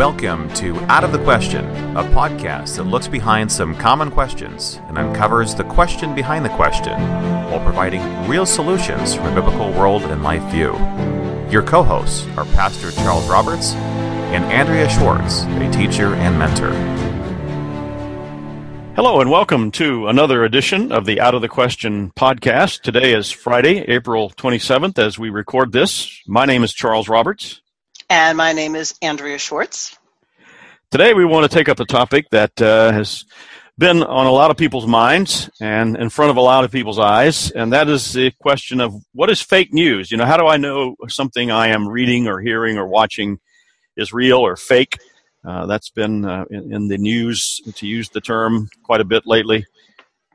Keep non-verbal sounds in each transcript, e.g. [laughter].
Welcome to Out of the Question, a podcast that looks behind some common questions and uncovers the question behind the question while providing real solutions from a biblical world and life view. Your co hosts are Pastor Charles Roberts and Andrea Schwartz, a teacher and mentor. Hello, and welcome to another edition of the Out of the Question podcast. Today is Friday, April 27th, as we record this. My name is Charles Roberts. And my name is Andrea Schwartz. Today, we want to take up a topic that uh, has been on a lot of people's minds and in front of a lot of people's eyes, and that is the question of what is fake news? You know, how do I know something I am reading or hearing or watching is real or fake? Uh, that's been uh, in, in, the news, to use the term, quite a bit lately.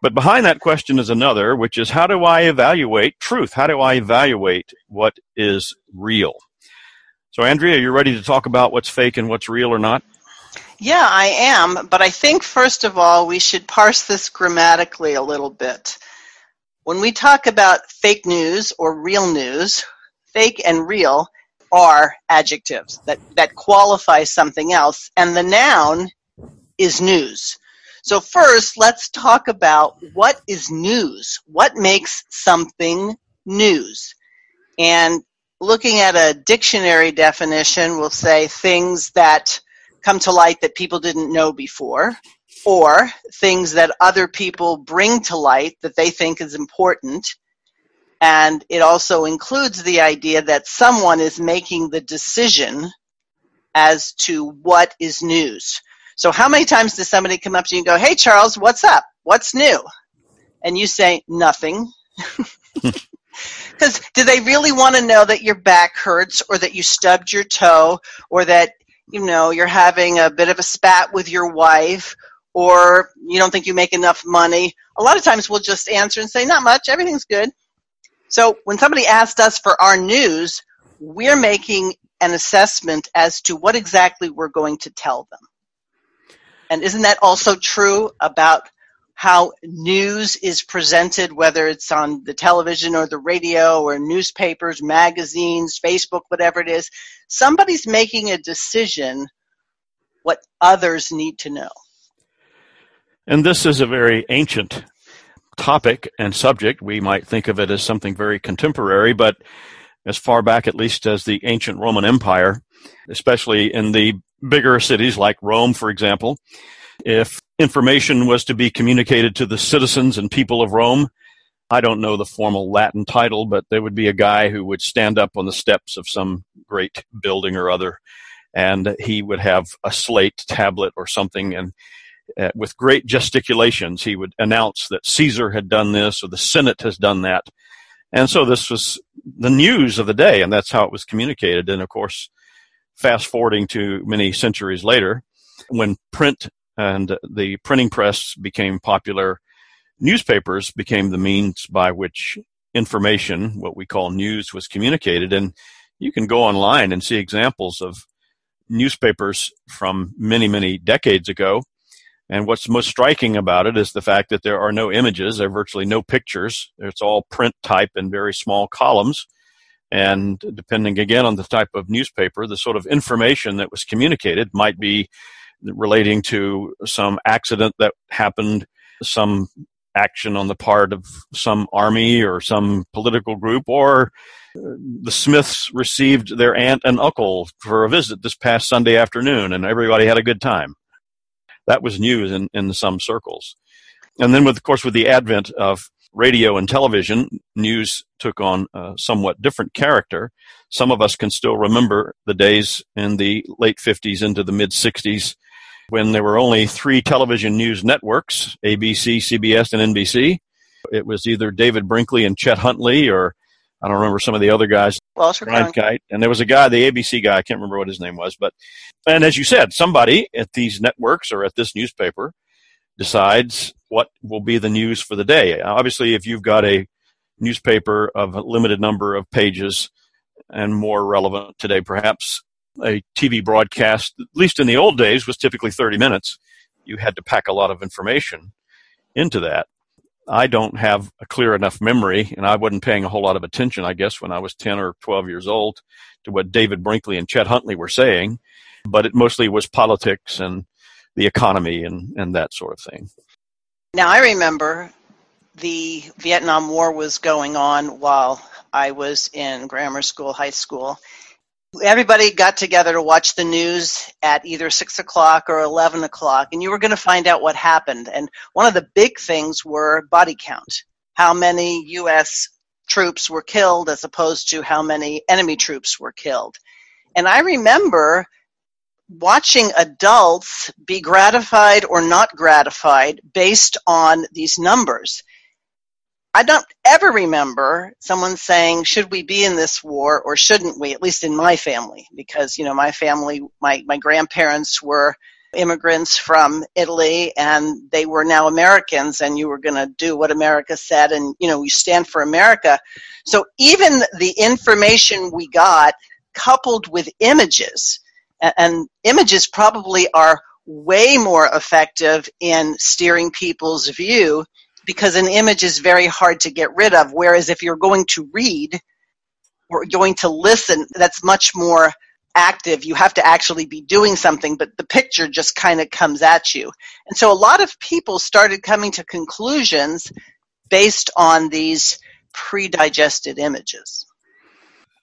But behind that question is another, which is how do I evaluate truth? How do I evaluate what is real? So, Andrea, you're ready to talk about what's fake and what's real or not? Yeah, I am. But I think, first of all, we should parse this grammatically a little bit. When we talk about fake news or real news, fake and real are adjectives that, that qualify something else, and the noun is news. So, first, let's talk about what is news? What makes something news? And looking at a dictionary definition will say things that come to light that people didn't know before or things that other people bring to light that they think is important and it also includes the idea that someone is making the decision as to what is news. So, how many times does somebody come up to you and go, Hey, Charles, what's up? What's new? And you say, Nothing. [laughs] Because do they really want to know that your back hurts or that you stubbed your toe or that, you know, you're having a bit of a spat with your wife or you don't think you make enough money? A lot of times we'll just answer and say, not much, everything's good. So when somebody asked us for our news, we're making an assessment as to what exactly we're going to tell them. And isn't that also true about how news is presented, whether it's on the television or the radio or newspapers, magazines, Facebook, whatever it is. Somebody's making a decision what others need to know. And this is a very ancient topic and subject. We might think of it as something very contemporary, but as far back at least as the ancient Roman Empire, especially in the bigger cities like Rome, for example, if information was to be communicated to the citizens and people of Rome. I don't know the formal Latin title, but there would be a guy who would stand up on the steps of some great building or other, and he would have a slate tablet or something, and uh, with great gesticulations, he would announce that Caesar had done this or the Senate has done that. And so this was the news of the day, and that's how it was communicated. And of course, fast forwarding to many centuries later, when print and the printing press became popular. Newspapers became the means by which information, what we call news, was communicated. And you can go online and see examples of newspapers from many, many decades ago. And what's most striking about it is the fact that there are no images, there are virtually no pictures. It's all print type in very small columns. And depending again on the type of newspaper, the sort of information that was communicated might be relating to some accident that happened, some action on the part of some army or some political group, or uh, the Smiths received their aunt and uncle for a visit this past Sunday afternoon, and everybody had a good time. That was news in, in some circles. And then, with, of course, with the advent of radio and television, news took on a somewhat different character. Some of us can still remember the days in the late 50s into the mid 60s when there were only three television news networks ABC, CBS, and NBC. It was either David Brinkley and Chet Huntley, or I don't remember some of the other guys. Walter Cronkite. And there was a guy, the ABC guy, I can't remember what his name was. But, and as you said, somebody at these networks or at this newspaper decides what will be the news for the day. Obviously, if you've got a newspaper of a limited number of pages and more relevant today, perhaps a TV broadcast, at least in the old days, was typically 30 minutes. You had to pack a lot of information into that. I don't have a clear enough memory, and I wasn't paying a whole lot of attention, I guess, when I was 10 or 12 years old to what David Brinkley and Chet Huntley were saying. but it mostly was politics and the economy and, and that sort of thing. Now, I remember the Vietnam War was going on while I was in grammar school, high school. Everybody got together to watch the news at either 6 o'clock or 11 o'clock, and you were going to find out what happened. And one of the big things were body count how many U.S. troops were killed as opposed to how many enemy troops were killed. And I remember watching adults be gratified or not gratified based on these numbers. I don't ever remember someone saying, should we be in this war or shouldn't we, at least in my family, because, you know, my family, my, my grandparents were immigrants from Italy and they were now Americans and you were going to do what America said and, you know, you stand for America. So even the information we got coupled with images, and images probably are way more effective in steering people's view because an image is very hard to get rid of. Whereas if you're going to read or going to listen, that's much more active. You have to actually be doing something, but the picture just kind of comes at you. And so a lot of people started coming to conclusions based on these pre-digested images.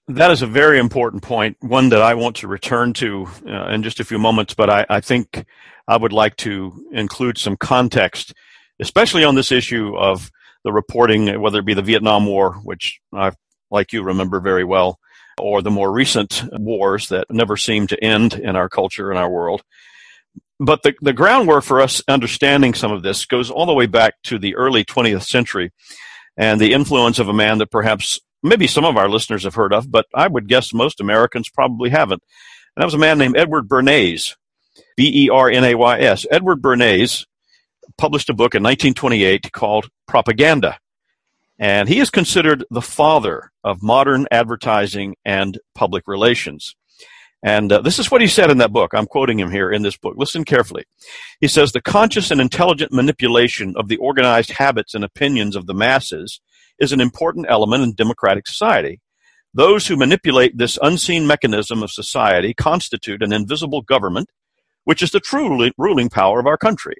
That is a very important point, one that I want to return to uh, in just a few moments, but I, I think I would like to include some context, especially on this issue of the reporting, whether it be the Vietnam War, which I, like you, remember very well, or the more recent wars that never seem to end in our culture and our world. But the, the groundwork for us understanding some of this goes all the way back to the early 20th century and the influence of a man that perhaps maybe some of our listeners have heard of, but I would guess most Americans probably haven't. And that was a man named Edward Bernays, B E R N A Y S. Edward Bernays published a book in 1928 called Propaganda. And he is considered the father of modern advertising and public relations. And uh, this is what he said in that book. I'm quoting him here in this book. Listen carefully. He says, The conscious and intelligent manipulation of the organized habits and opinions of the masses is an important element in democratic society. Those who manipulate this unseen mechanism of society constitute an invisible government, which is the true ruling power of our country.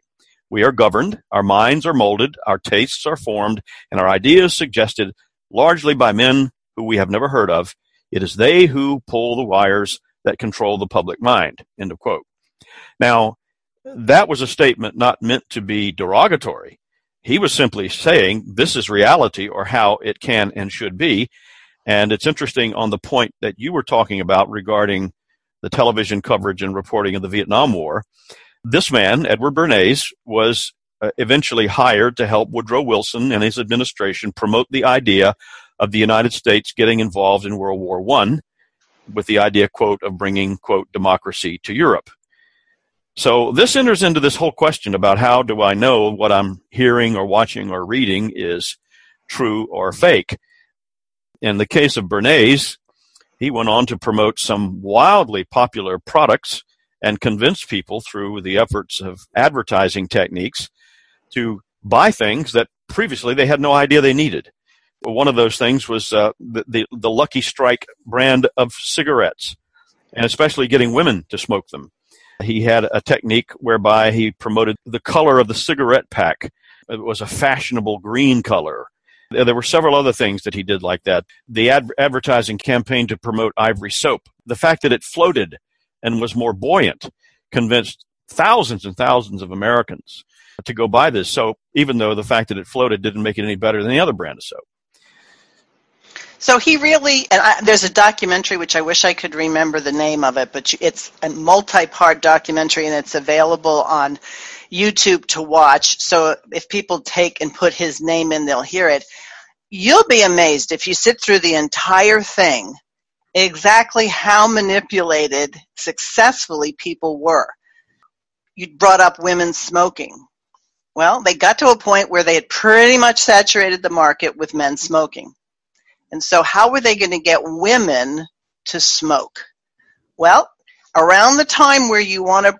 We are governed, our minds are molded, our tastes are formed, and our ideas suggested largely by men who we have never heard of. It is they who pull the wires that control the public mind. End of quote. Now, that was a statement not meant to be derogatory. He was simply saying this is reality or how it can and should be. And it's interesting on the point that you were talking about regarding the television coverage and reporting of the Vietnam War. This man, Edward Bernays, was uh, eventually hired to help Woodrow Wilson and his administration promote the idea of the United States getting involved in World War I with the idea, quote, of bringing, quote, democracy to Europe. So this enters into this whole question about how do I know what I'm hearing or watching or reading is true or fake. In the case of Bernays, he went on to promote some wildly popular products and convince people through the efforts of advertising techniques to buy things that previously they had no idea they needed. One of those things was uh, the, the, the Lucky Strike brand of cigarettes, and especially getting women to smoke them. He had a technique whereby he promoted the color of the cigarette pack. It was a fashionable green color. There were several other things that he did like that. The ad- advertising campaign to promote ivory soap, the fact that it floated and was more buoyant convinced thousands and thousands of Americans to go buy this soap, even though the fact that it floated didn't make it any better than the other brand of soap. So he really, and I, there's a documentary which I wish I could remember the name of it, but it's a multi-part documentary and it's available on YouTube to watch. So if people take and put his name in, they'll hear it. You'll be amazed if you sit through the entire thing exactly how manipulated successfully people were. You brought up women smoking. Well, they got to a point where they had pretty much saturated the market with men smoking. And so, how were they going to get women to smoke? Well, around the time where you want to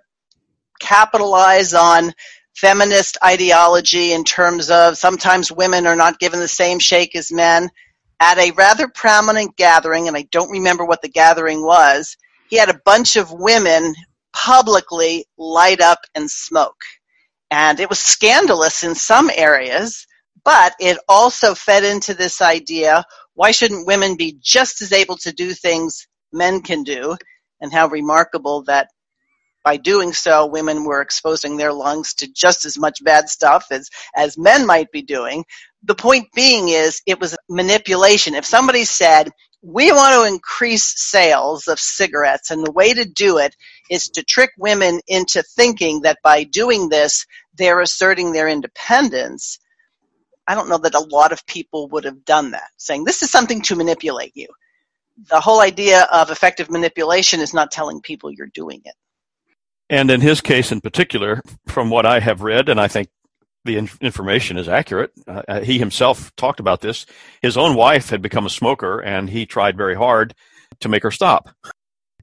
capitalize on feminist ideology in terms of sometimes women are not given the same shake as men, at a rather prominent gathering, and I don't remember what the gathering was, he had a bunch of women publicly light up and smoke. And it was scandalous in some areas, but it also fed into this idea why shouldn't women be just as able to do things men can do? And how remarkable that by doing so, women were exposing their lungs to just as much bad stuff as, as men might be doing. The point being is it was manipulation. If somebody said, we want to increase sales of cigarettes, and the way to do it is to trick women into thinking that by doing this, they're asserting their independence. I don't know that a lot of people would have done that, saying this is something to manipulate you. The whole idea of effective manipulation is not telling people you're doing it. And in his case in particular, from what I have read, and I think the in- information is accurate, uh, uh, he himself talked about this. His own wife had become a smoker, and he tried very hard to make her stop.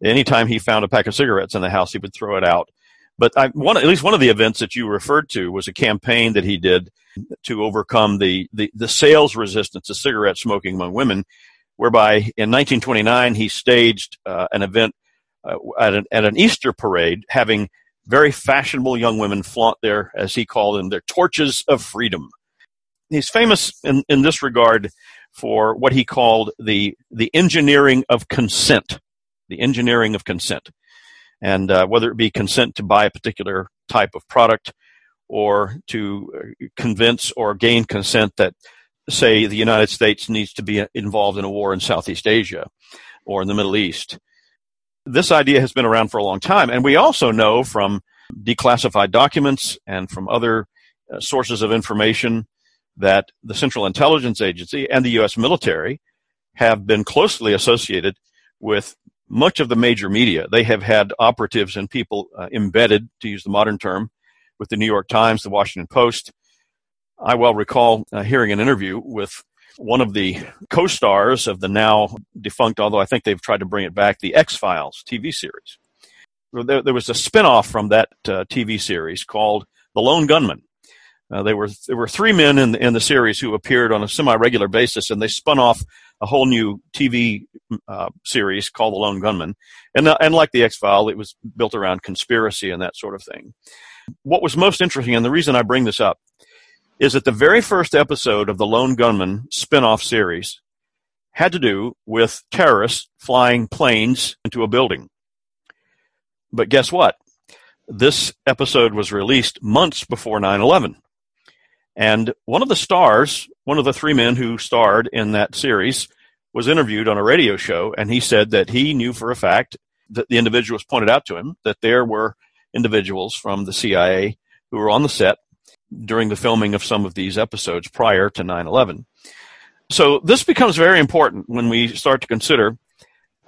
Anytime he found a pack of cigarettes in the house, he would throw it out. But I, one, at least one of the events that you referred to was a campaign that he did to overcome the, the, the sales resistance to cigarette smoking among women, whereby in 1929 he staged uh, an event uh, at, an, at an Easter parade, having very fashionable young women flaunt their, as he called them, their torches of freedom. He's famous in, in this regard for what he called the, the engineering of consent, the engineering of consent. And uh, whether it be consent to buy a particular type of product or to uh, convince or gain consent that, say, the United States needs to be involved in a war in Southeast Asia or in the Middle East this idea has been around for a long time. And we also know from declassified documents and from other uh, sources of information that the Central Intelligence Agency and the U.S. military have been closely associated with much of the major media. They have had operatives and people uh, embedded, to use the modern term, with the New York Times, the Washington Post. I well recall uh, hearing an interview with one of the co-stars of the now defunct, although I think they've tried to bring it back, the X Files TV series. There, there, was a spin off from that uh, TV series called The Lone Gunman. Uh, there were there were three men in the, in the series who appeared on a semi-regular basis, and they spun off a whole new TV uh, series called The Lone Gunman. And uh, and like the X File, it was built around conspiracy and that sort of thing. What was most interesting, and the reason I bring this up, is that the very first episode of the Lone Gunman spin-off series had to do with terrorists flying planes into a building. But guess what? This episode was released months before 9 11. And one of the stars, one of the three men who starred in that series, was interviewed on a radio show, and he said that he knew for a fact that the individuals pointed out to him that there were individuals from the CIA who were on the set during the filming of some of these episodes prior to 9 11. So this becomes very important when we start to consider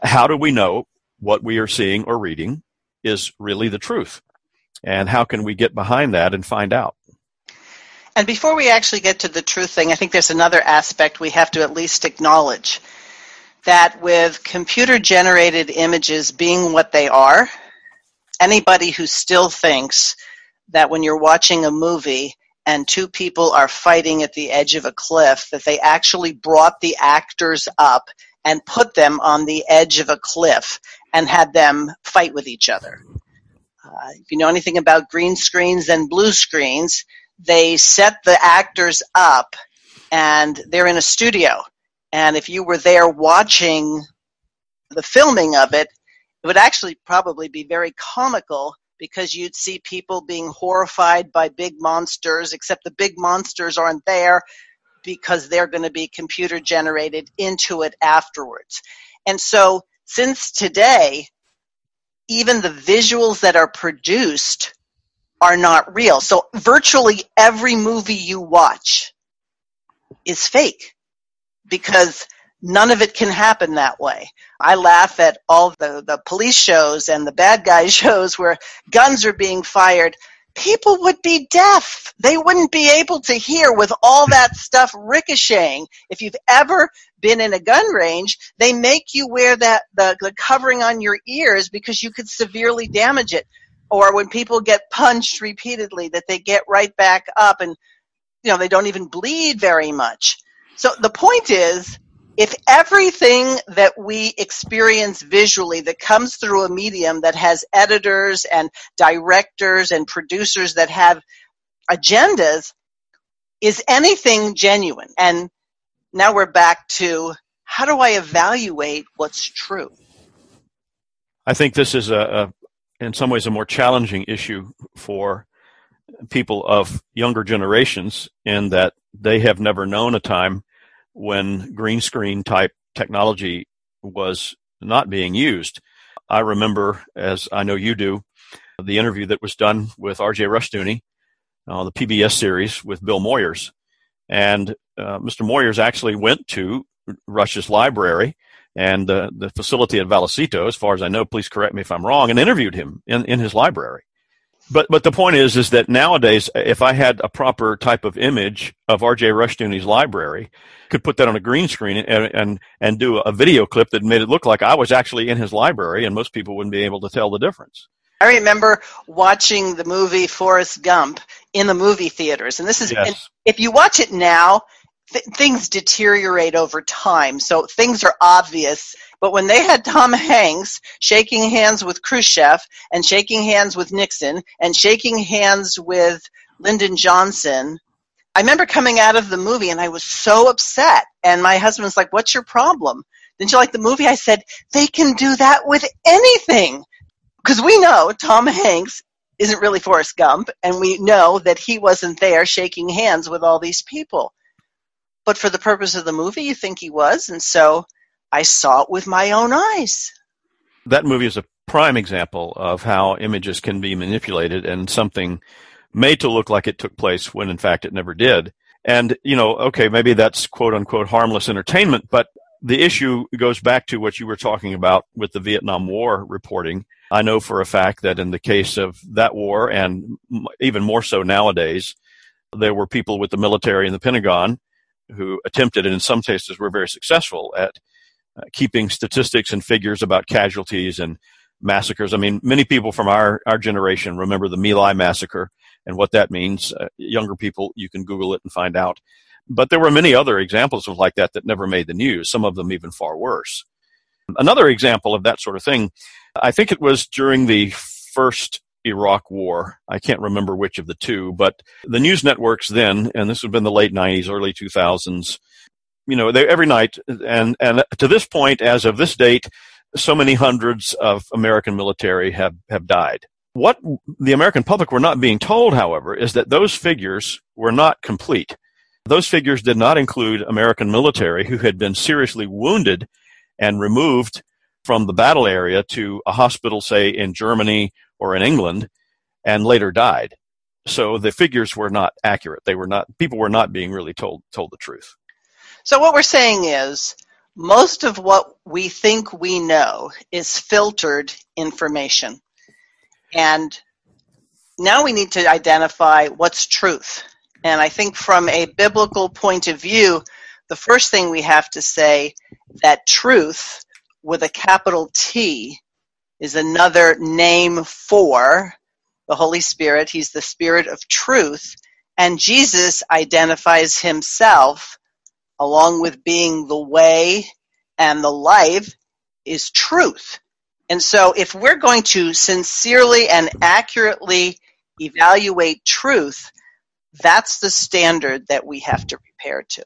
how do we know what we are seeing or reading is really the truth? And how can we get behind that and find out? And before we actually get to the truth thing, I think there's another aspect we have to at least acknowledge that with computer generated images being what they are, anybody who still thinks that when you're watching a movie and two people are fighting at the edge of a cliff, that they actually brought the actors up and put them on the edge of a cliff and had them fight with each other. Uh, if you know anything about green screens and blue screens, they set the actors up and they're in a studio. And if you were there watching the filming of it, it would actually probably be very comical because you'd see people being horrified by big monsters, except the big monsters aren't there because they're going to be computer generated into it afterwards. And so, since today, even the visuals that are produced are not real. So, virtually every movie you watch is fake because none of it can happen that way. I laugh at all the, the police shows and the bad guy [laughs] shows where guns are being fired. People would be deaf. They wouldn't be able to hear with all that [laughs] stuff ricocheting. If you've ever been in a gun range, they make you wear that the, the covering on your ears because you could severely damage it. Or when people get punched repeatedly, that they get right back up and you know they don't even bleed very much. So the point is if everything that we experience visually that comes through a medium that has editors and directors and producers that have agendas is anything genuine. And now we're back to how do i evaluate what's true? I think this is a, a in some ways a more challenging issue for people of younger generations in that they have never known a time when green screen type technology was not being used. I remember, as I know you do, the interview that was done with R.J. Rushdoony, uh, the PBS series with Bill Moyers. And uh, Mr. Moyers actually went to Rush's library and uh, the facility at Vallecito, as far as I know, please correct me if I'm wrong, and interviewed him in, in his library but but the point is is that nowadays if i had a proper type of image of rj rushdoony's library could put that on a green screen and, and and do a video clip that made it look like i was actually in his library and most people wouldn't be able to tell the difference i remember watching the movie forrest gump in the movie theaters and this is yes. if you watch it now th- things deteriorate over time so things are obvious but when they had Tom Hanks shaking hands with Khrushchev and shaking hands with Nixon and shaking hands with Lyndon Johnson, I remember coming out of the movie and I was so upset. And my husband was like, What's your problem? Didn't you like the movie? I said, They can do that with anything. Because we know Tom Hanks isn't really Forrest Gump, and we know that he wasn't there shaking hands with all these people. But for the purpose of the movie, you think he was. And so I saw it with my own eyes. That movie is a prime example of how images can be manipulated and something made to look like it took place when in fact it never did. And, you know, okay, maybe that's quote unquote harmless entertainment, but the issue goes back to what you were talking about with the Vietnam War reporting. I know for a fact that in the case of that war, and even more so nowadays, there were people with the military and the Pentagon who attempted, and in some cases were very successful at uh, keeping statistics and figures about casualties and massacres. I mean, many people from our, our generation remember the My Lai massacre and what that means. Uh, younger people, you can Google it and find out. But there were many other examples of like that that never made the news, some of them even far worse. Another example of that sort of thing, I think it was during the first Iraq war. I can't remember which of the two, but the news networks then, and this would have been the late 90s, early 2000s, you know, they, every night, and and to this point, as of this date, so many hundreds of American military have have died. What the American public were not being told, however, is that those figures were not complete. Those figures did not include American military who had been seriously wounded and removed from the battle area to a hospital, say in Germany or in England, and later died. So the figures were not accurate. They were not, people were not being really told, told the truth. So what we're saying is most of what we think we know is filtered information. And now we need to identify what's truth. And I think from a biblical point of view, the first thing we have to say that truth with a capital T is another name for the Holy Spirit. He's the Spirit of truth. And Jesus identifies himself along with being the way and the life, is truth. And so, if we're going to sincerely and accurately evaluate truth, that's the standard that we have to repair to.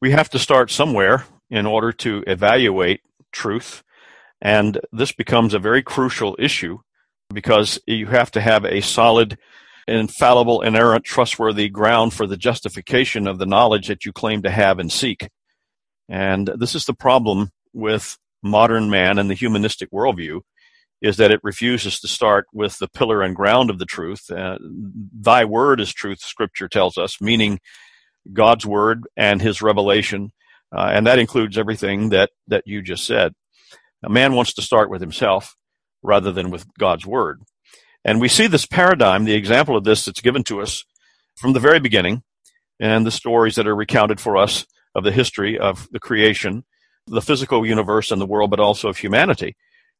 We have to start somewhere in order to evaluate truth. And this becomes a very crucial issue because you have to have a solid infallible, inerrant, trustworthy ground for the justification of the knowledge that you claim to have and seek. And this is the problem with modern man and the humanistic worldview is that it refuses to start with the pillar and ground of the truth. Uh, Thy word is truth, scripture tells us, meaning God's word and his revelation. Uh, and that includes everything that, that you just said. A man wants to start with himself rather than with God's word. And we see this paradigm, the example of this that's given to us from the very beginning, and the stories that are recounted for us of the history of the creation, the physical universe and the world, but also of humanity,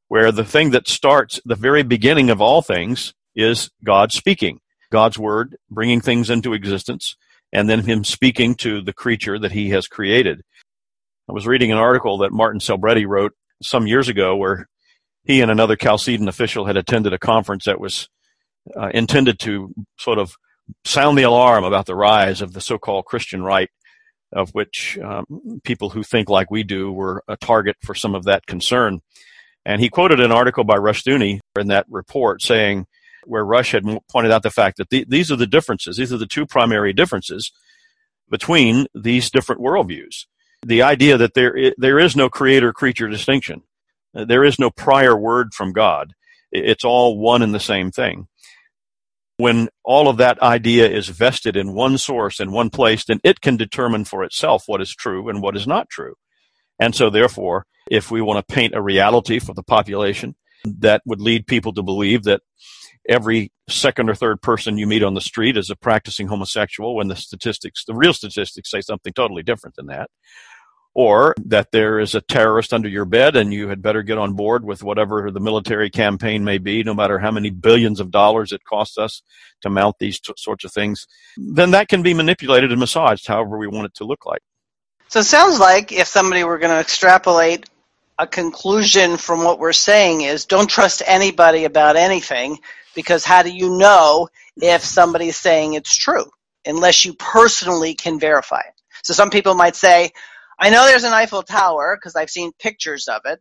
where the thing that starts the very beginning of all things is God speaking, God's word bringing things into existence, and then Him speaking to the creature that He has created. I was reading an article that Martin Selbrede wrote some years ago where he and another Chalcedon official had attended a conference that was uh, intended to sort of sound the alarm about the rise of the so-called Christian right, of which um, people who think like we do were a target for some of that concern. And he quoted an article by Rushdoony in that report saying, where Rush had pointed out the fact that the, these are the differences. These are the two primary differences between these different worldviews. The idea that there is, there is no creator creature distinction. Uh, there is no prior word from God. It's all one and the same thing. When all of that idea is vested in one source in one place, then it can determine for itself what is true and what is not true. And so therefore, if we want to paint a reality for the population that would lead people to believe that every second or third person you meet on the street is a practicing homosexual when the statistics, the real statistics say something totally different than that. Or that there is a terrorist under your bed and you had better get on board with whatever the military campaign may be, no matter how many billions of dollars it costs us to mount these t- sorts of things, then that can be manipulated and massaged however we want it to look like. So it sounds like if somebody were going to extrapolate a conclusion from what we're saying is don't trust anybody about anything because how do you know if somebody's saying it's true unless you personally can verify it? So some people might say, I know there's an Eiffel Tower because I've seen pictures of it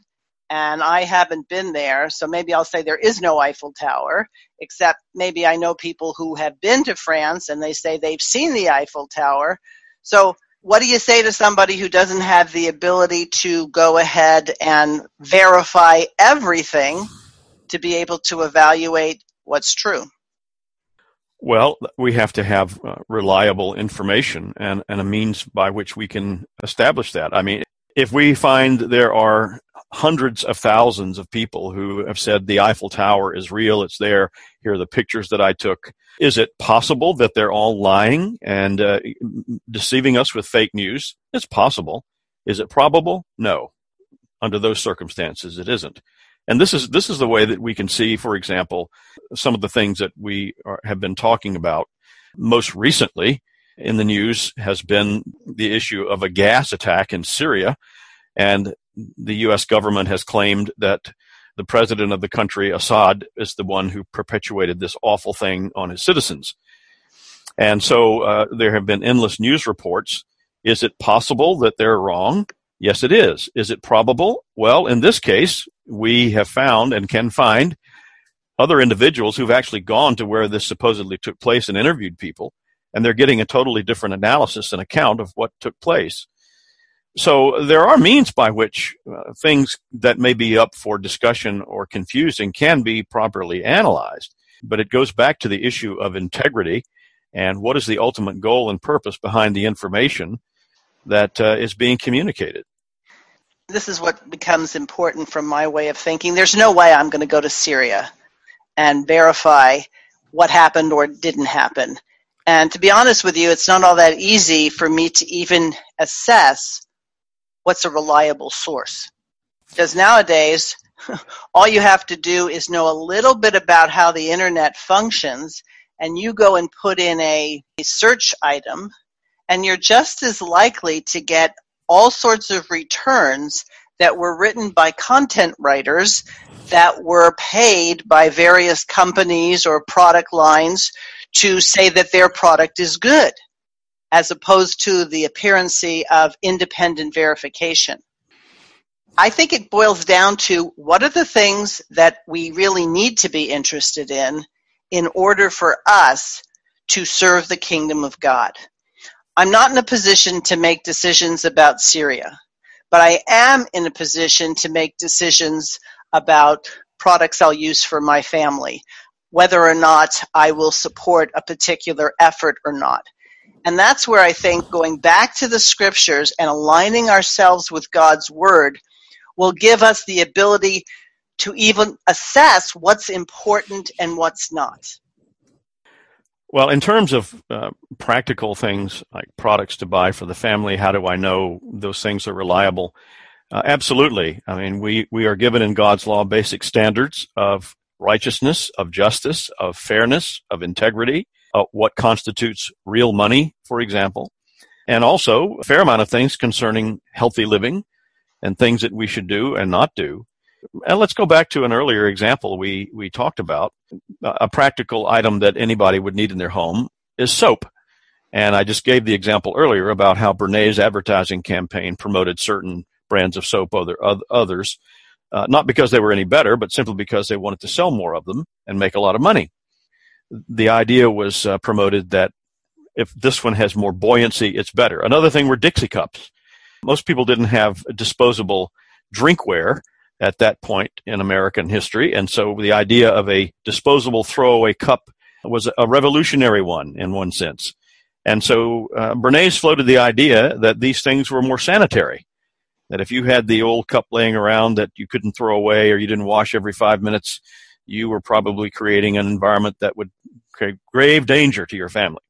and I haven't been there, so maybe I'll say there is no Eiffel Tower, except maybe I know people who have been to France and they say they've seen the Eiffel Tower. So what do you say to somebody who doesn't have the ability to go ahead and verify everything to be able to evaluate what's true? Well, we have to have uh, reliable information and, and a means by which we can establish that. I mean, if we find there are hundreds of thousands of people who have said the Eiffel Tower is real, it's there, here are the pictures that I took, is it possible that they're all lying and uh, deceiving us with fake news? It's possible. Is it probable? No. Under those circumstances, it isn't. And this is this is the way that we can see, for example, some of the things that we are, have been talking about. Most recently in the news has been the issue of a gas attack in Syria, and the U.S. government has claimed that the president of the country, Assad, is the one who perpetuated this awful thing on his citizens. And so uh, there have been endless news reports. Is it possible that they're wrong? Yes, it is. Is it probable? Well, in this case, we have found and can find other individuals who've actually gone to where this supposedly took place and interviewed people, and they're getting a totally different analysis and account of what took place. So there are means by which uh, things that may be up for discussion or confusing can be properly analyzed. But it goes back to the issue of integrity and what is the ultimate goal and purpose behind the information that uh, is being communicated. This is what becomes important from my way of thinking. There's no way I'm going to go to Syria and verify what happened or didn't happen. And to be honest with you, it's not all that easy for me to even assess what's a reliable source. Because nowadays, [laughs] all you have to do is know a little bit about how the internet functions, and you go and put in a, a search item, and you're just as likely to get all sorts of returns that were written by content writers that were paid by various companies or product lines to say that their product is good as opposed to the appearance of independent verification. I think it boils down to what are the things that we really need to be interested in in order for us to serve the kingdom of God. I'm not in a position to make decisions about Syria, but I am in a position to make decisions about products I'll use for my family, whether or not I will support a particular effort or not. And that's where I think going back to the scriptures and aligning ourselves with God's word will give us the ability to even assess what's important and what's not. Well, in terms of uh, practical things like products to buy for the family, how do I know those things are reliable? Uh, absolutely. I mean, we, we are given in God's law basic standards of righteousness, of justice, of fairness, of integrity, uh, what constitutes real money, for example. and also a fair amount of things concerning healthy living and things that we should do and not do. And let's go back to an earlier example we, we talked about. A practical item that anybody would need in their home is soap. And I just gave the example earlier about how Bernays' advertising campaign promoted certain brands of soap over others, uh, not because they were any better, but simply because they wanted to sell more of them and make a lot of money. The idea was uh, promoted that if this one has more buoyancy, it's better. Another thing were Dixie cups. Most people didn't have disposable drinkware at that point in American history, and so the idea of a disposable throwaway cup was a revolutionary one in one sense. And so uh, Bernays floated the idea that these things were more sanitary. That if you had the old cup laying around that you couldn't throw away or you didn't wash every five minutes, you were probably creating an environment that would create grave danger to your family.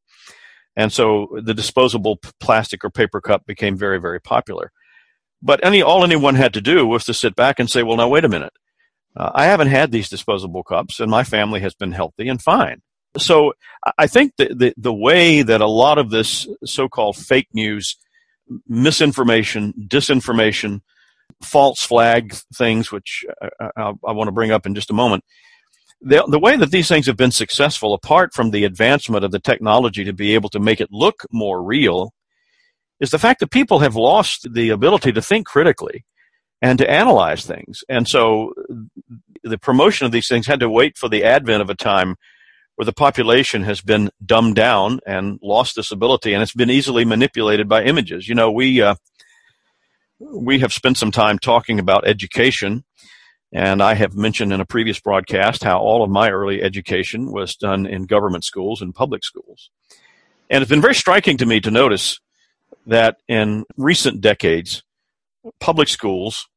And so the disposable plastic or paper cup became very, very popular. But any, all anyone had to do was to sit back and say, well, now wait a minute. Uh, I haven't had these disposable cups and my family has been healthy and fine. So I think the, the, the way that a lot of this so-called fake news, misinformation, disinformation, false flag things, which I, I, I want to bring up in just a moment, the, the way that these things have been successful, apart from the advancement of the technology to be able to make it look more real, is the fact that people have lost the ability to think critically and to analyze things. And so the promotion of these things had to wait for the advent of a time where the population has been dumbed down and lost this ability, and it's been easily manipulated by images. You know, we uh, we have spent some time talking about education and I have mentioned in a previous broadcast how all of my early education was done in government schools and public schools. And it's been very striking to me to notice that in recent decades, public schools,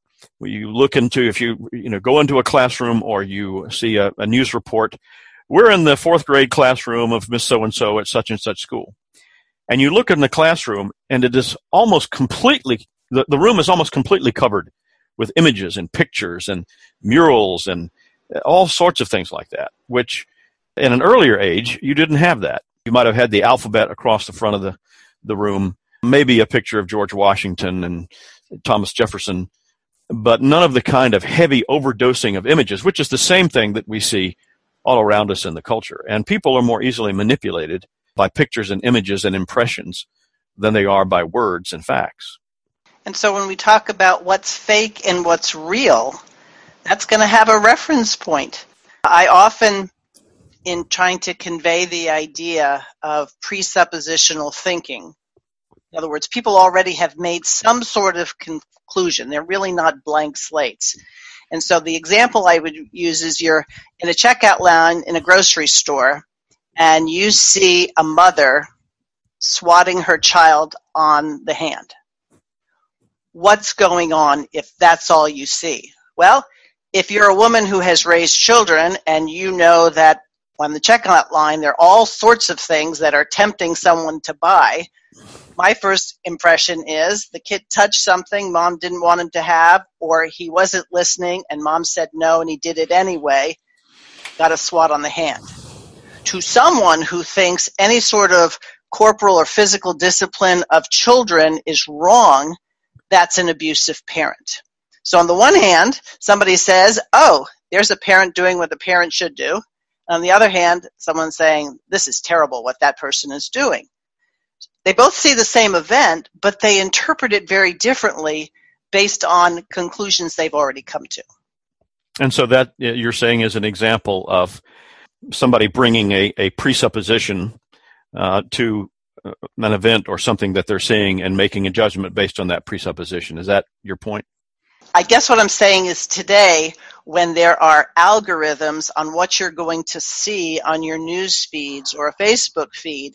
you look into, if you, you know, go into a classroom or you see a, a news report, we're in the fourth grade classroom of Miss So-and-so at such and such school. And you look in the classroom and it is almost completely, the, the room is almost completely covered with images and pictures and murals and all sorts of things like that, which in an earlier age, you didn't have that. You might have had the alphabet across the front of the, the room, maybe a picture of George Washington and Thomas Jefferson, but none of the kind of heavy overdosing of images, which is the same thing that we see all around us in the culture. And people are more easily manipulated by pictures and images and impressions than they are by words and facts. And so when we talk about what's fake and what's real, that's going to have a reference point. I often, in trying to convey the idea of presuppositional thinking, in other words, people already have made some sort of conclusion. They're really not blank slates. And so the example I would use is you're in a checkout line in a grocery store and you see a mother swatting her child on the hand what's going on if that's all you see? Well, if you're a woman who has raised children and you know that on the checkout line there are all sorts of things that are tempting someone to buy, my first impression is the kid touched something mom didn't want him to have, or he wasn't listening and mom said no and he did it anyway, got a swat on the hand. To someone who thinks any sort of corporal or physical discipline of children is wrong, that's an abusive parent. So on the one hand, somebody says, oh, there's a parent doing what the parent should do. On the other hand, someone's saying, this is terrible what that person is doing. They both see the same event, but they interpret it very differently based on conclusions they've already come to. And so that you're saying is an example of somebody bringing a, a presupposition uh, to uh, an event or something that they're seeing and making a judgment based on that presupposition. Is that your point? I guess what I'm saying is today, when there are algorithms on what you're going to see on your news feeds or a Facebook feed,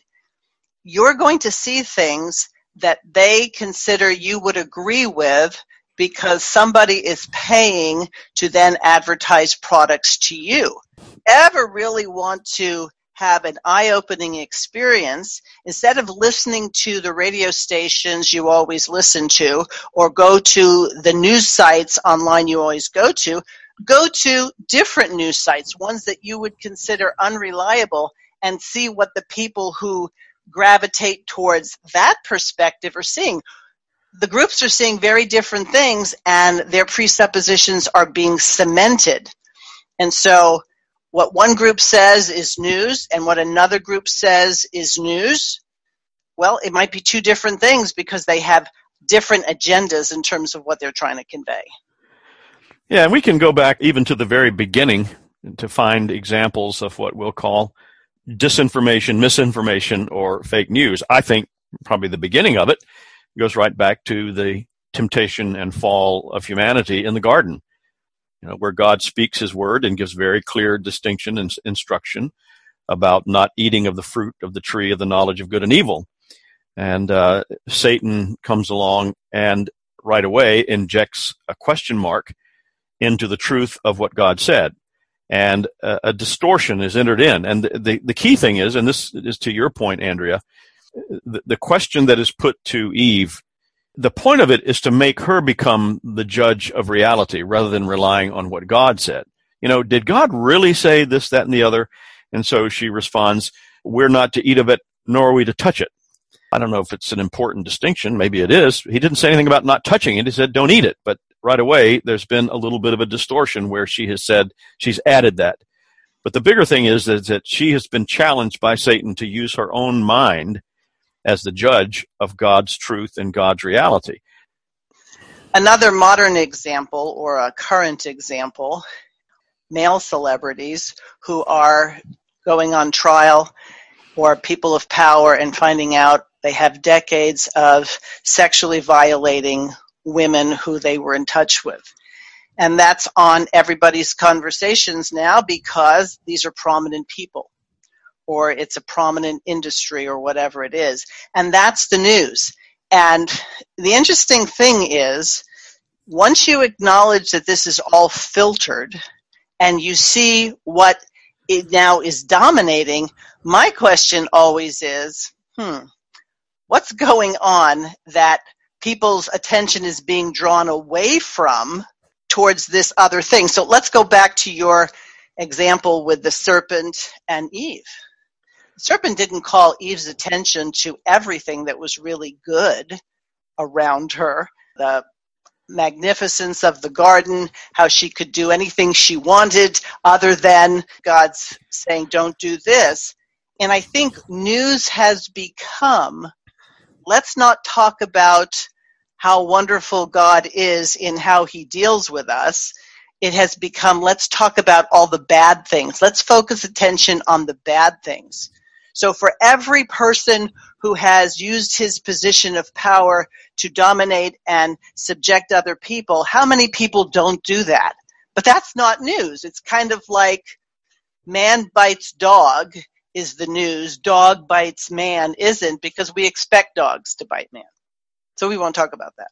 you're going to see things that they consider you would agree with because somebody is paying to then advertise products to you. Ever really want to have an eye-opening experience instead of listening to the radio stations you always listen to or go to the news sites online you always go to go to different news sites ones that you would consider unreliable and see what the people who gravitate towards that perspective are seeing. The groups are seeing very different things and their presuppositions are being cemented. And so what one group says is news and what another group says is news, well, it might be two different things because they have different agendas in terms of what they're trying to convey. Yeah, and we can go back even to the very beginning to find examples of what we'll call disinformation, misinformation, or fake news. I think probably the beginning of it goes right back to the temptation and fall of humanity in the garden, you know, where God speaks His word and gives very clear distinction and instruction about not eating of the fruit of the tree of the knowledge of good and evil. And uh, Satan comes along and right away injects a question mark into the truth of what God said. And a, a distortion is entered in. And the, the, the, key thing is, and this is to your point, Andrea, the, the question that is put to Eve, the point of it is to make her become the judge of reality rather than relying on what God said. You know, did God really say this, that, and the other? And so she responds, We're not to eat of it, nor are we to touch it. I don't know if it's an important distinction. Maybe it is. He didn't say anything about not touching it. He said, don't eat it. But right away, there's been a little bit of a distortion where she has said, she's added that. But the bigger thing is that, that she has been challenged by Satan to use her own mind as the judge of God's truth and God's reality. Another modern example or a current example male celebrities who are going on trial or people of power and finding out they have decades of sexually violating women who they were in touch with. And that's on everybody's conversations now because these are prominent people or it's a prominent industry or whatever it is. And that's the news. And the interesting thing is, once you acknowledge that this is all filtered and you see what it now is dominating, my question always is, hmm, what's going on that people's attention is being drawn away from towards this other thing. So let's go back to your example with the serpent and Eve. The serpent didn't call Eve's attention to everything that was really good around her. The magnificence of the garden, how she could do anything she wanted other than God's saying, don't do this. And I think news has become let's not talk about how wonderful God is in how he deals with us. It has become, let's talk about all the bad things. Let's focus attention on the bad things. So for every person who has used his position of power to dominate and subject other people, how many people don't do that? But that's not news. It's kind of like man bites dog is the news. Dog bites man isn't because we expect dogs to bite man. So we won't talk about that.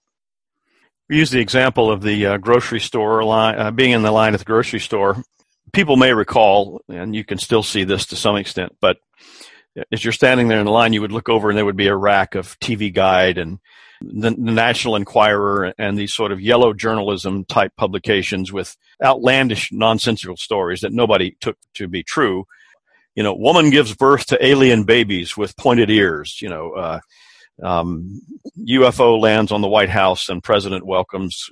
We use the example of the uh, grocery store line, uh, being in the line at the grocery store. People may recall, and you can still see this to some extent, but as you're standing there in the line, you would look over and there would be a rack of TV Guide and the, the National Enquirer and these sort of yellow journalism type publications with outlandish, nonsensical stories that nobody took to be true you know, woman gives birth to alien babies with pointed ears. You know, uh, um, UFO lands on the White House and president welcomes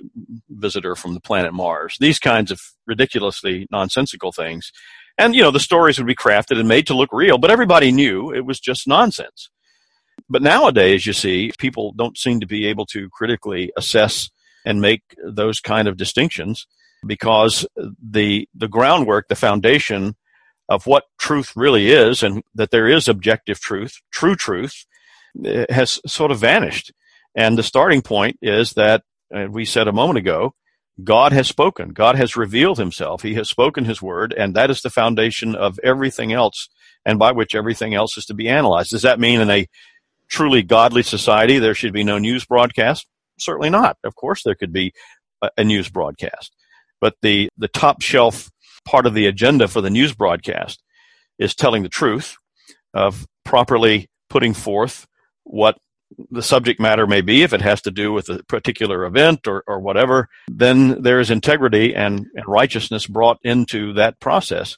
visitor from the planet Mars. These kinds of ridiculously nonsensical things. And, you know, the stories would be crafted and made to look real, but everybody knew it was just nonsense. But nowadays, you see, people don't seem to be able to critically assess and make those kind of distinctions because the, the groundwork, the foundation of what truth really is and that there is objective truth, true truth, has sort of vanished. And the starting point is that uh, we said a moment ago, God has spoken. God has revealed himself. He has spoken his word, and that is the foundation of everything else and by which everything else is to be analyzed. Does that mean in a truly godly society there should be no news broadcast? Certainly not. Of course there could be a, a news broadcast. But the, the top shelf part of the agenda for the news broadcast is telling the truth of properly putting forth what the subject matter may be, if it has to do with a particular event or, or whatever, then there is integrity and, and righteousness brought into that process.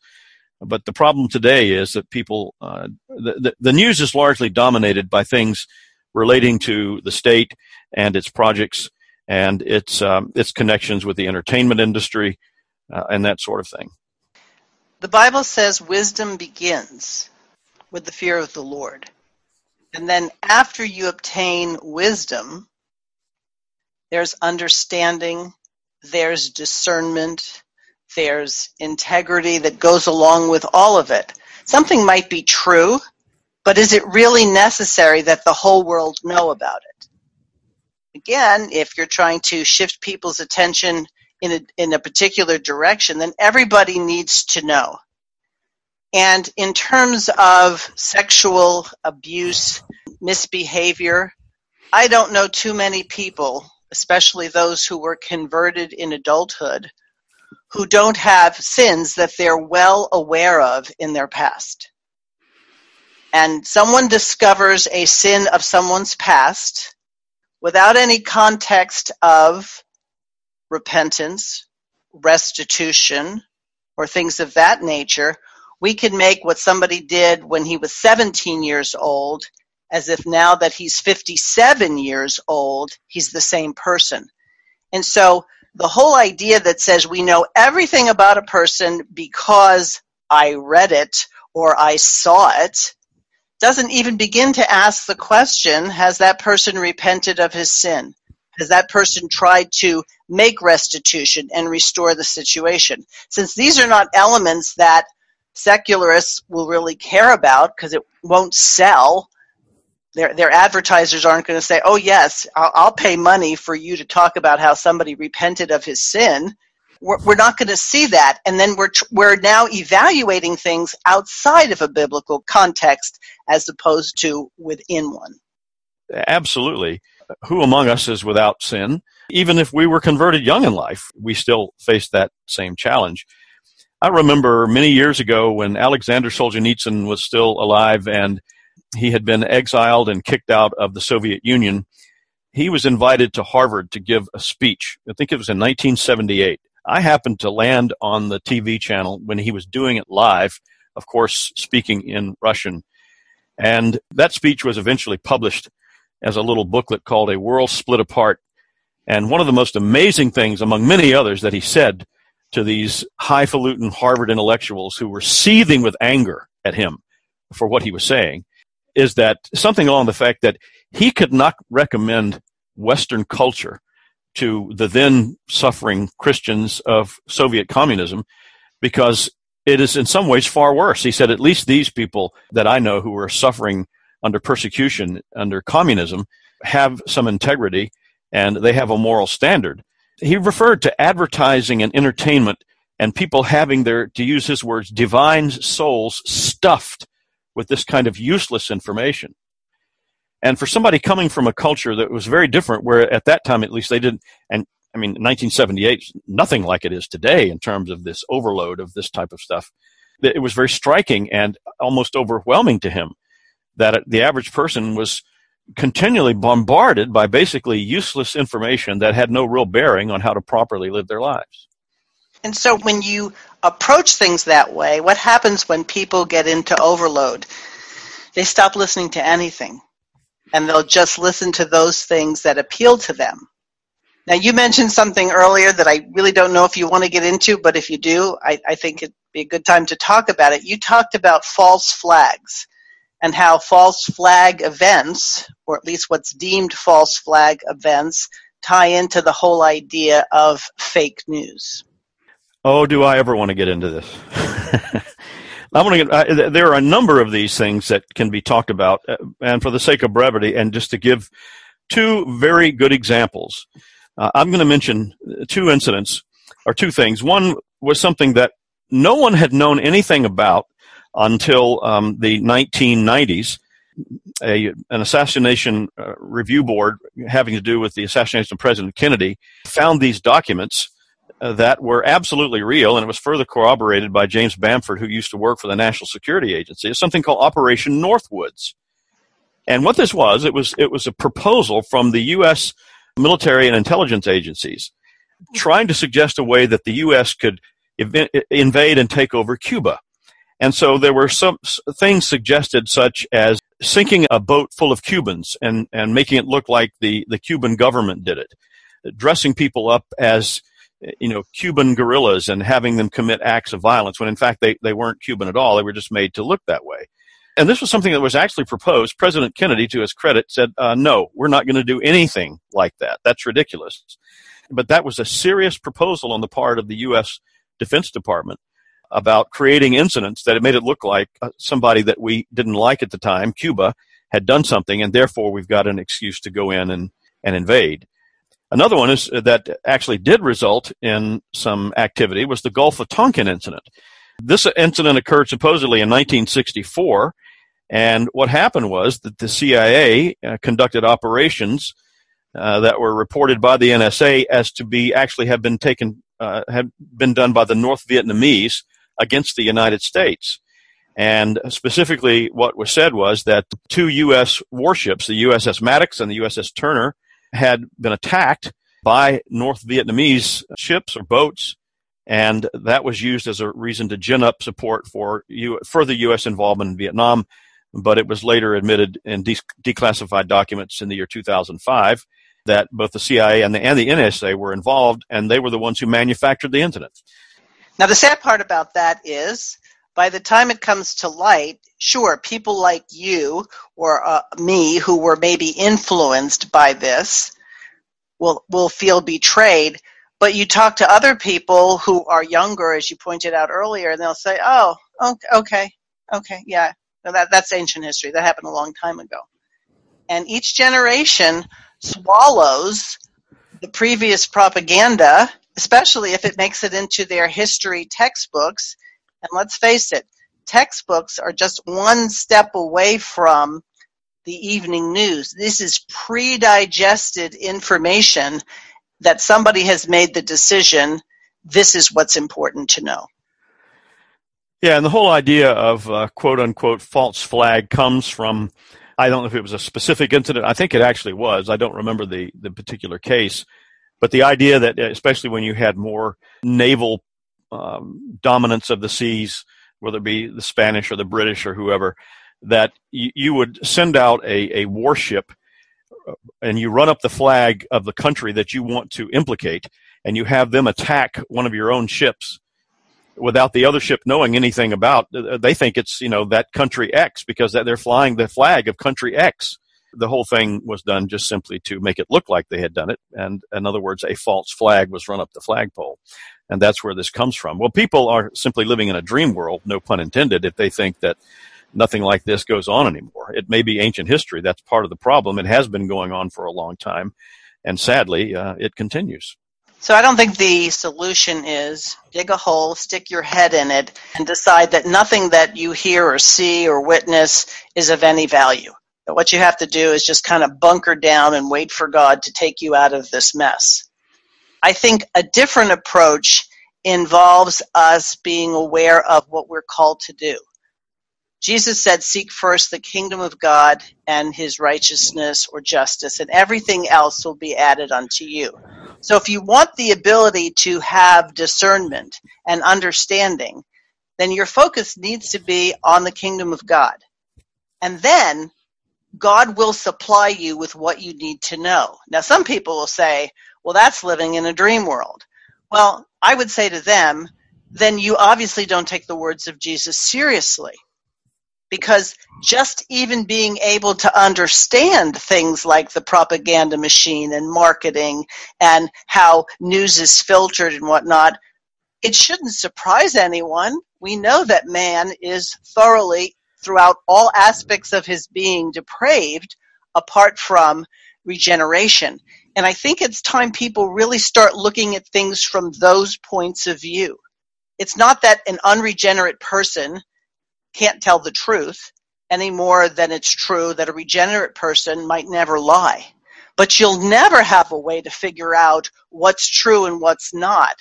But the problem today is that people, uh, the, the, the news is largely dominated by things relating to the state and its projects and its um, its connections with the entertainment industry uh, and that sort of thing. The Bible says wisdom begins with the fear of the Lord. And then after you obtain wisdom, there's understanding, there's discernment, there's integrity that goes along with all of it. Something might be true, but is it really necessary that the whole world know about it? Again, if you're trying to shift people's attention in a, in a particular direction, then everybody needs to know. And in terms of sexual abuse, misbehavior, I don't know too many people, especially those who were converted in adulthood, who don't have sins that they're well aware of in their past. And someone discovers a sin of someone's past without any context of repentance, restitution, or things of that nature, we can make what somebody did when he was 17 years old as if now that he's 57 years old, he's the same person. And so the whole idea that says we know everything about a person because I read it or I saw it doesn't even begin to ask the question has that person repented of his sin? Has that person tried to make restitution and restore the situation? Since these are not elements that secularists will really care about because it won't sell, their, their advertisers aren't going to say, oh, yes, I'll, I'll, pay money for you to talk about how somebody repented of his sin. We're, we're not going to see that. And then we're, we're now evaluating things outside of a biblical context as opposed to within one. Absolutely. Who among us is without sin? Even if we were converted young in life, we still face that same challenge. I remember many years ago when Alexander Solzhenitsyn was still alive and he had been exiled and kicked out of the Soviet Union. He was invited to Harvard to give a speech. I think it was in 1978. I happened to land on the TV channel when he was doing it live, of course, speaking in Russian. And that speech was eventually published as a little booklet called A World Split Apart. And one of the most amazing things, among many others, that he said to these highfalutin Harvard intellectuals who were seething with anger at him for what he was saying is that something along the fact that he could not recommend Western culture to the then suffering Christians of Soviet communism because it is in some ways far worse. He said, at least these people that I know who are suffering under persecution under communism have some integrity and they have a moral standard. He referred to advertising and entertainment and people having their, to use his words, divine souls stuffed with this kind of useless information. And for somebody coming from a culture that was very different, where at that time at least they didn't, and I mean, 1978, nothing like it is today in terms of this overload of this type of stuff. It was very striking and almost overwhelming to him that the average person was continually bombarded by basically useless information that had no real bearing on how to properly live their lives. And so when you approach things that way, what happens when people get into overload? They stop listening to anything and they'll just listen to those things that appeal to them. Now, you mentioned something earlier that I really don't know if you want to get into, but if you do, I, I think it'd be a good time to talk about it. You talked about false flags and how false flag events, or at least what's deemed false flag events, tie into the whole idea of fake news. Oh, do I ever want to get into this? [laughs] I want to get, uh, there are a number of these things that can be talked about, uh, and for the sake of brevity, and just to give two very good examples, uh, I'm going to mention two incidents or two things. One was something that no one had known anything about until um, the 1990s. A, an assassination uh, review board having to do with the assassination of President Kennedy found these documents uh, that were absolutely real, and it was further corroborated by James Bamford, who used to work for the National Security Agency. It's something called Operation Northwoods. And what this was, it was it was a proposal from the U.S. military and intelligence agencies trying to suggest a way that the U.S. could ev- invade and take over Cuba. And so there were some things suggested, such as sinking a boat full of Cubans and, and making it look like the, the Cuban government did it, dressing people up as you know Cuban guerrillas and having them commit acts of violence when in fact they, they weren't Cuban at all. They were just made to look that way. And this was something that was actually proposed. President Kennedy, to his credit, said, uh, no, we're not going to do anything like that. That's ridiculous. But that was a serious proposal on the part of the U.S. Defense Department about creating incidents that it made it look like uh, somebody that we didn't like at the time, Cuba, had done something, and therefore we've got an excuse to go in and, and invade. Another one is uh, that actually did result in some activity was the Gulf of Tonkin incident. This incident occurred supposedly in 1964, and what happened was that the CIA uh, conducted operations uh, that were reported by the NSA as to be actually have been taken uh, had been done by the North Vietnamese against the United States. And specifically, what was said was that two U.S. warships, the USS Maddox and the USS Turner, had been attacked by North Vietnamese ships or boats, and that was used as a reason to gin up support for U- further U.S. involvement in Vietnam. But it was later admitted in de- declassified documents in the year 2005 that both the CIA and the, and the NSA were involved, and they were the ones who manufactured the incident. Now, the sad part about that is by the time it comes to light, sure, people like you or uh, me who were maybe influenced by this will, will feel betrayed. But you talk to other people who are younger, as you pointed out earlier, and they'll say, oh, okay, okay, yeah, that, that's ancient history. That happened a long time ago. And each generation swallows the previous propaganda especially if it makes it into their history textbooks. And let's face it, textbooks are just one step away from the evening news. This is pre digested information that somebody has made the decision this is what's important to know. Yeah, and the whole idea of uh, quote unquote false flag comes from I don't know if it was a specific incident. I think it actually was. I don't remember the, the particular case. But the idea that, especially when you had more naval um, dominance of the seas, whether it be the Spanish or the British or whoever, that you, you would send out a, a warship uh, and you run up the flag of the country that you want to implicate, and you have them attack one of your own ships without the other ship knowing anything about. Uh, they think it's you know that country X because they're flying the flag of country X the whole thing was done just simply to make it look like they had done it. And in other words, a false flag was run up the flagpole. And that's where this comes from. Well, people are simply living in a dream world, no pun intended, if they think that nothing like this goes on anymore. It may be ancient history. That's part of the problem. It has been going on for a long time. And sadly, uh, it continues. So I don't think the solution is dig a hole, stick your head in it, and decide that nothing that you hear or see or witness is of any value what you have to do is just kind of bunker down and wait for God to take you out of this mess. I think a different approach involves us being aware of what we're called to do. Jesus said, Seek first the kingdom of God and his righteousness or justice, and everything else will be added unto you. So, if you want the ability to have discernment and understanding, then your focus needs to be on the kingdom of God. And then God will supply you with what you need to know. Now, some people will say, well, that's living in a dream world. Well, I would say to them, then you obviously don't take the words of Jesus seriously. Because just even being able to understand things like the propaganda machine and marketing and how news is filtered and whatnot, it shouldn't surprise anyone. We know that man is thoroughly throughout all aspects of his being depraved apart from regeneration. And I think it's time people really start looking at things from those points of view. It's not that an unregenerate person can't tell the truth any more than it's true that a regenerate person might never lie. But you'll never have a way to figure out what's true and what's not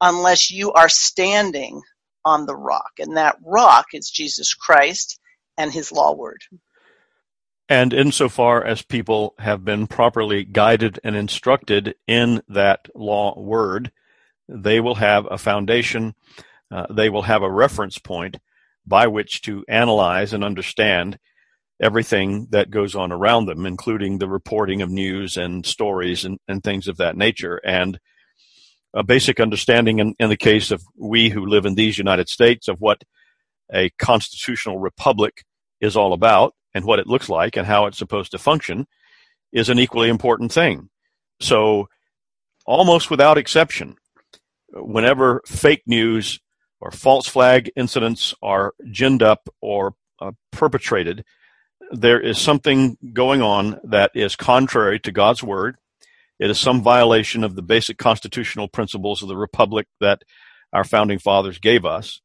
unless you are standing on the rock. And that rock is Jesus Christ and his law word. And insofar as people have been properly guided and instructed in that law word, they will have a foundation, uh, they will have a reference point by which to analyze and understand everything that goes on around them, including the reporting of news and stories and, and things of that nature. And a basic understanding in, in the case of we who live in these United States of what a constitutional republic is all about and what it looks like and how it's supposed to function is an equally important thing. So, almost without exception, whenever fake news or false flag incidents are ginned up or uh, perpetrated, there is something going on that is contrary to God's word. It is some violation of the basic constitutional principles of the republic that our founding fathers gave us.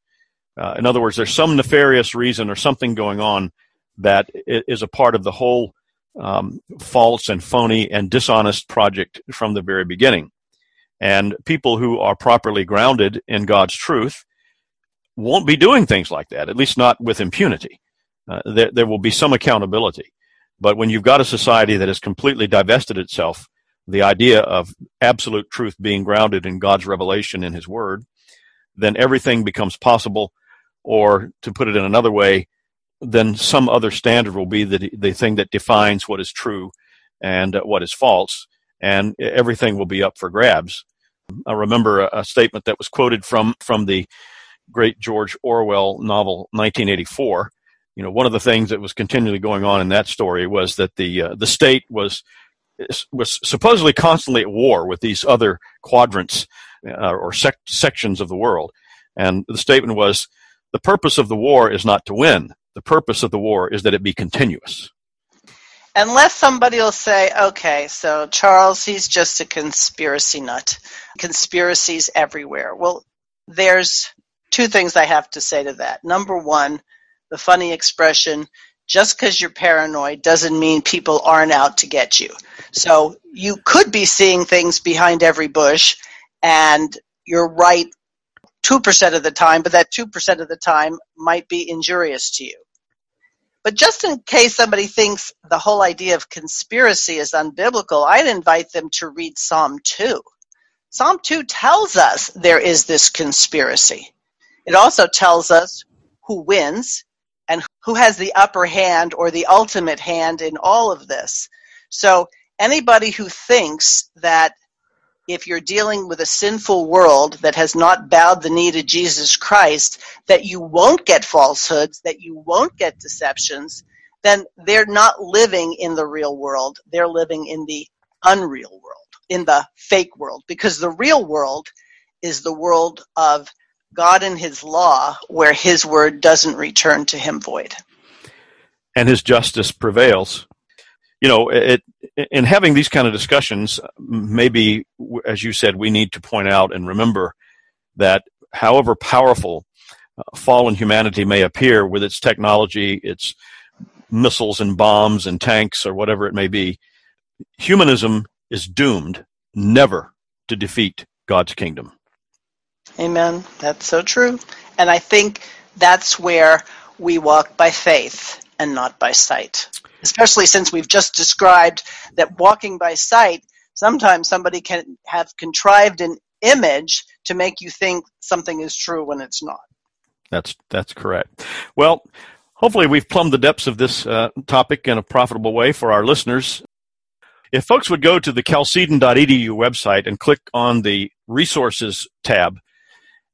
Uh, in other words, there's some nefarious reason or something going on that is a part of the whole um, false and phony and dishonest project from the very beginning. And people who are properly grounded in God's truth won't be doing things like that, at least not with impunity. Uh, there, there will be some accountability. But when you've got a society that has completely divested itself, the idea of absolute truth being grounded in God's revelation in His Word, then everything becomes possible. Or to put it in another way, then some other standard will be the, the thing that defines what is true and what is false, and everything will be up for grabs. I remember a, a statement that was quoted from, from the great George Orwell novel 1984 you know, one of the things that was continually going on in that story was that the uh, the state was was supposedly constantly at war with these other quadrants uh, or sec- sections of the world, and the statement was, "The purpose of the war is not to win. The purpose of the war is that it be continuous." Unless somebody will say, okay, so Charles, he's just a conspiracy nut. Conspiracies everywhere. Well, there's two things I have to say to that. Number one, the funny expression, just because you're paranoid doesn't mean people aren't out to get you. So you could be seeing things behind every bush, and you're right 2% of the time, but that 2% of the time might be injurious to you. But just in case somebody thinks the whole idea of conspiracy is unbiblical, I'd invite them to read Psalm 2. Psalm 2 tells us there is this conspiracy. It also tells us who wins and who has the upper hand or the ultimate hand in all of this. So anybody who thinks that if you're dealing with a sinful world that has not bowed the knee to Jesus Christ, that you won't get falsehoods, that you won't get deceptions, then they're not living in the real world. They're living in the unreal world, in the fake world, because the real world is the world of God and his law where his word doesn't return to him void. And his justice prevails. You know, it, in having these kind of discussions, maybe, as you said, we need to point out and remember that however powerful uh, fallen humanity may appear with its technology, its missiles and bombs and tanks or whatever it may be, humanism is doomed never to defeat God's kingdom. Amen. That's so true. And I think that's where we walk by faith and not by sight. Especially since we've just described that walking by sight, sometimes somebody can have contrived an image to make you think something is true when it's not. That's that's correct. Well, hopefully we've plumbed the depths of this uh, topic in a profitable way for our listeners. If folks would go to the chalcedon.edu website and click on the resources tab,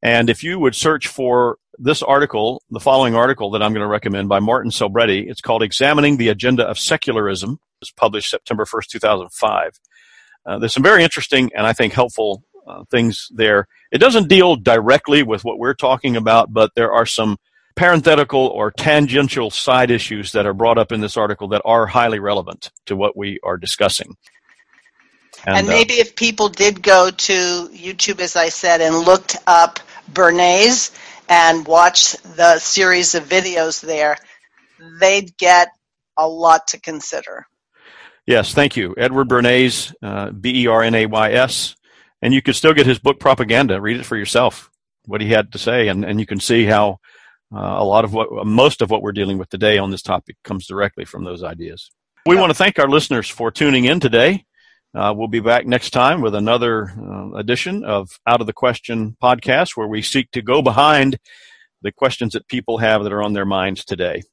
and if you would search for this article, the following article that I'm going to recommend by Martin Selbrede, it's called Examining the Agenda of Secularism. It's published September 1st, 2005. Uh, there's some very interesting and I think helpful uh, things there. It doesn't deal directly with what we're talking about, but there are some parenthetical or tangential side issues that are brought up in this article that are highly relevant to what we are discussing. And, and uh, maybe uh, if people did go to YouTube, as I said, and looked up Bernays and watch the series of videos there, they'd get a lot to consider. Yes, thank you. Edward Bernays, uh, B E R N A Y S. And you can still get his book Propaganda. Read it for yourself, what he had to say, and, and you can see how uh, a lot of what, most of what we're dealing with today on this topic comes directly from those ideas. We yeah. want to thank our listeners for tuning in today. Uh, we'll be back next time with another uh, edition of Out of the Question podcast where we seek to go behind the questions that people have that are on their minds today.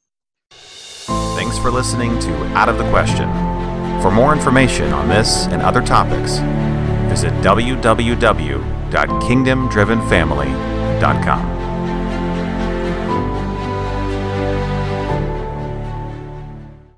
Thanks for listening to Out of the Question. For more information on this and other topics, visit www.kingdomdrivenfamily.com.